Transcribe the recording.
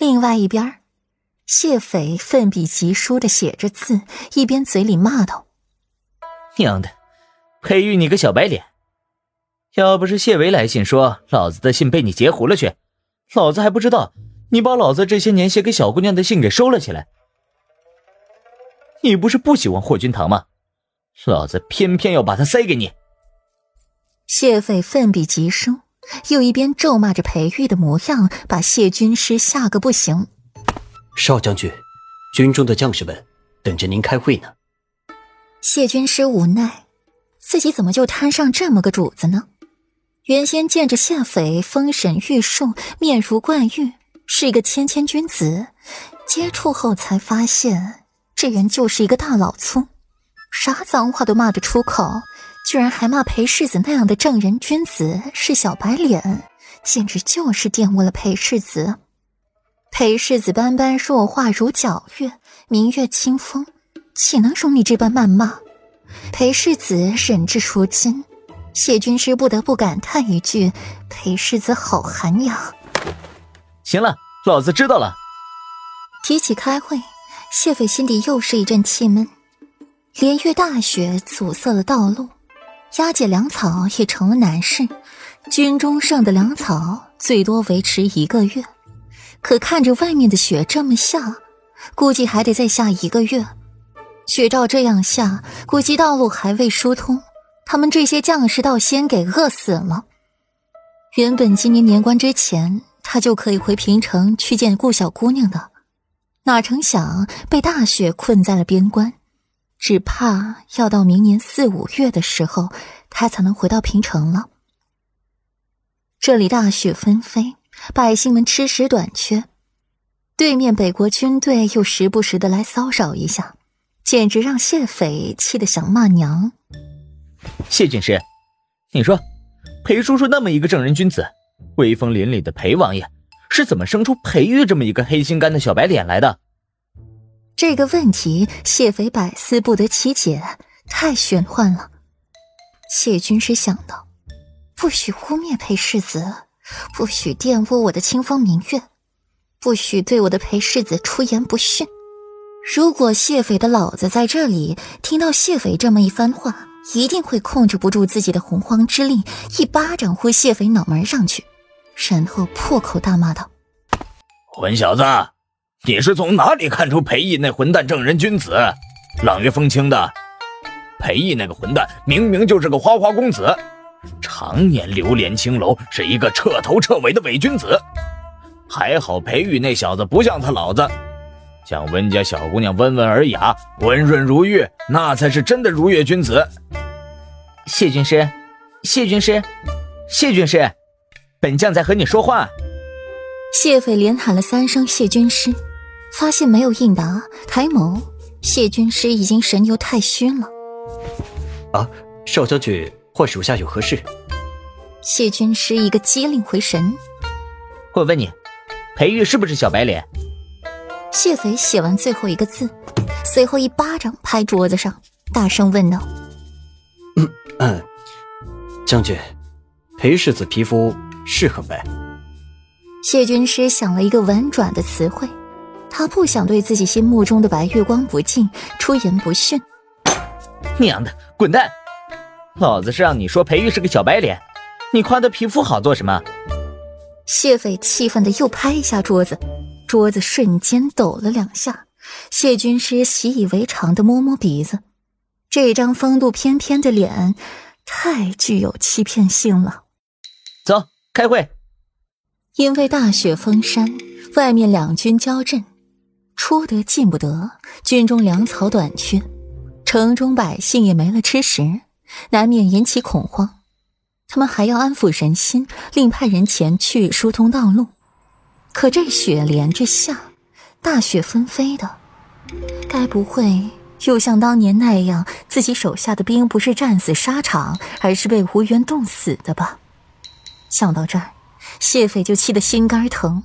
另外一边，谢斐奋笔疾书的写着字，一边嘴里骂道：“娘的，裴玉你个小白脸！要不是谢维来信说老子的信被你截胡了去，老子还不知道你把老子这些年写给小姑娘的信给收了起来。你不是不喜欢霍君堂吗？老子偏偏要把他塞给你！”谢斐奋笔疾书。又一边咒骂着裴玉的模样，把谢军师吓个不行。少将军，军中的将士们等着您开会呢。谢军师无奈，自己怎么就摊上这么个主子呢？原先见着谢斐风神玉树，面如冠玉，是一个谦谦君子，接触后才发现，这人就是一个大老粗，啥脏话都骂得出口。居然还骂裴世子那样的正人君子是小白脸，简直就是玷污了裴世子。裴世子般般弱化如皎月，明月清风，岂能容你这般谩骂？裴世子忍至如今，谢军师不得不感叹一句：“裴世子好涵养。”行了，老子知道了。提起开会，谢斐心底又是一阵气闷。连月大雪阻塞了道路。押解粮草也成了难事，军中剩的粮草最多维持一个月，可看着外面的雪这么下，估计还得再下一个月。雪照这样下，估计道路还未疏通，他们这些将士倒先给饿死了。原本今年年关之前，他就可以回平城去见顾小姑娘的，哪成想被大雪困在了边关。只怕要到明年四五月的时候，他才能回到平城了。这里大雪纷飞，百姓们吃食短缺，对面北国军队又时不时的来骚扰一下，简直让谢斐气得想骂娘。谢军师，你说，裴叔叔那么一个正人君子，威风凛凛的裴王爷，是怎么生出裴玉这么一个黑心肝的小白脸来的？这个问题，谢斐百思不得其解，太玄幻了。谢军师想到，不许污蔑裴世子，不许玷污我的清风明月，不许对我的裴世子出言不逊。如果谢斐的老子在这里听到谢斐这么一番话，一定会控制不住自己的洪荒之力，一巴掌呼谢斐脑门上去，然后破口大骂道：“混小子！”你是从哪里看出裴毅那混蛋正人君子，朗月风清的？裴毅那个混蛋明明就是个花花公子，常年流连青楼，是一个彻头彻尾的伪君子。还好裴玉那小子不像他老子，像温家小姑娘温文尔雅、温润如玉，那才是真的如月君子。谢军师，谢军师，谢军师，本将在和你说话。谢斐连喊了三声“谢军师”。发现没有应答，抬眸，谢军师已经神游太虚了。啊，少将军唤属下有何事？谢军师一个机灵回神。我问你，裴玉是不是小白脸？谢斐写完最后一个字，随后一巴掌拍桌子上，大声问道：“嗯嗯，将军，裴世子皮肤是很白。”谢军师想了一个婉转的词汇。他不想对自己心目中的白月光不敬，出言不逊。娘的，滚蛋！老子是让你说裴玉是个小白脸，你夸他皮肤好做什么？谢斐气愤的又拍一下桌子，桌子瞬间抖了两下。谢军师习以为常的摸摸鼻子，这张风度翩翩的脸，太具有欺骗性了。走，开会。因为大雪封山，外面两军交阵。出得进不得，军中粮草短缺，城中百姓也没了吃食，难免引起恐慌。他们还要安抚人心，另派人前去疏通道路。可这雪连着下，大雪纷飞的，该不会又像当年那样，自己手下的兵不是战死沙场，而是被无缘冻死的吧？想到这儿，谢斐就气得心肝疼。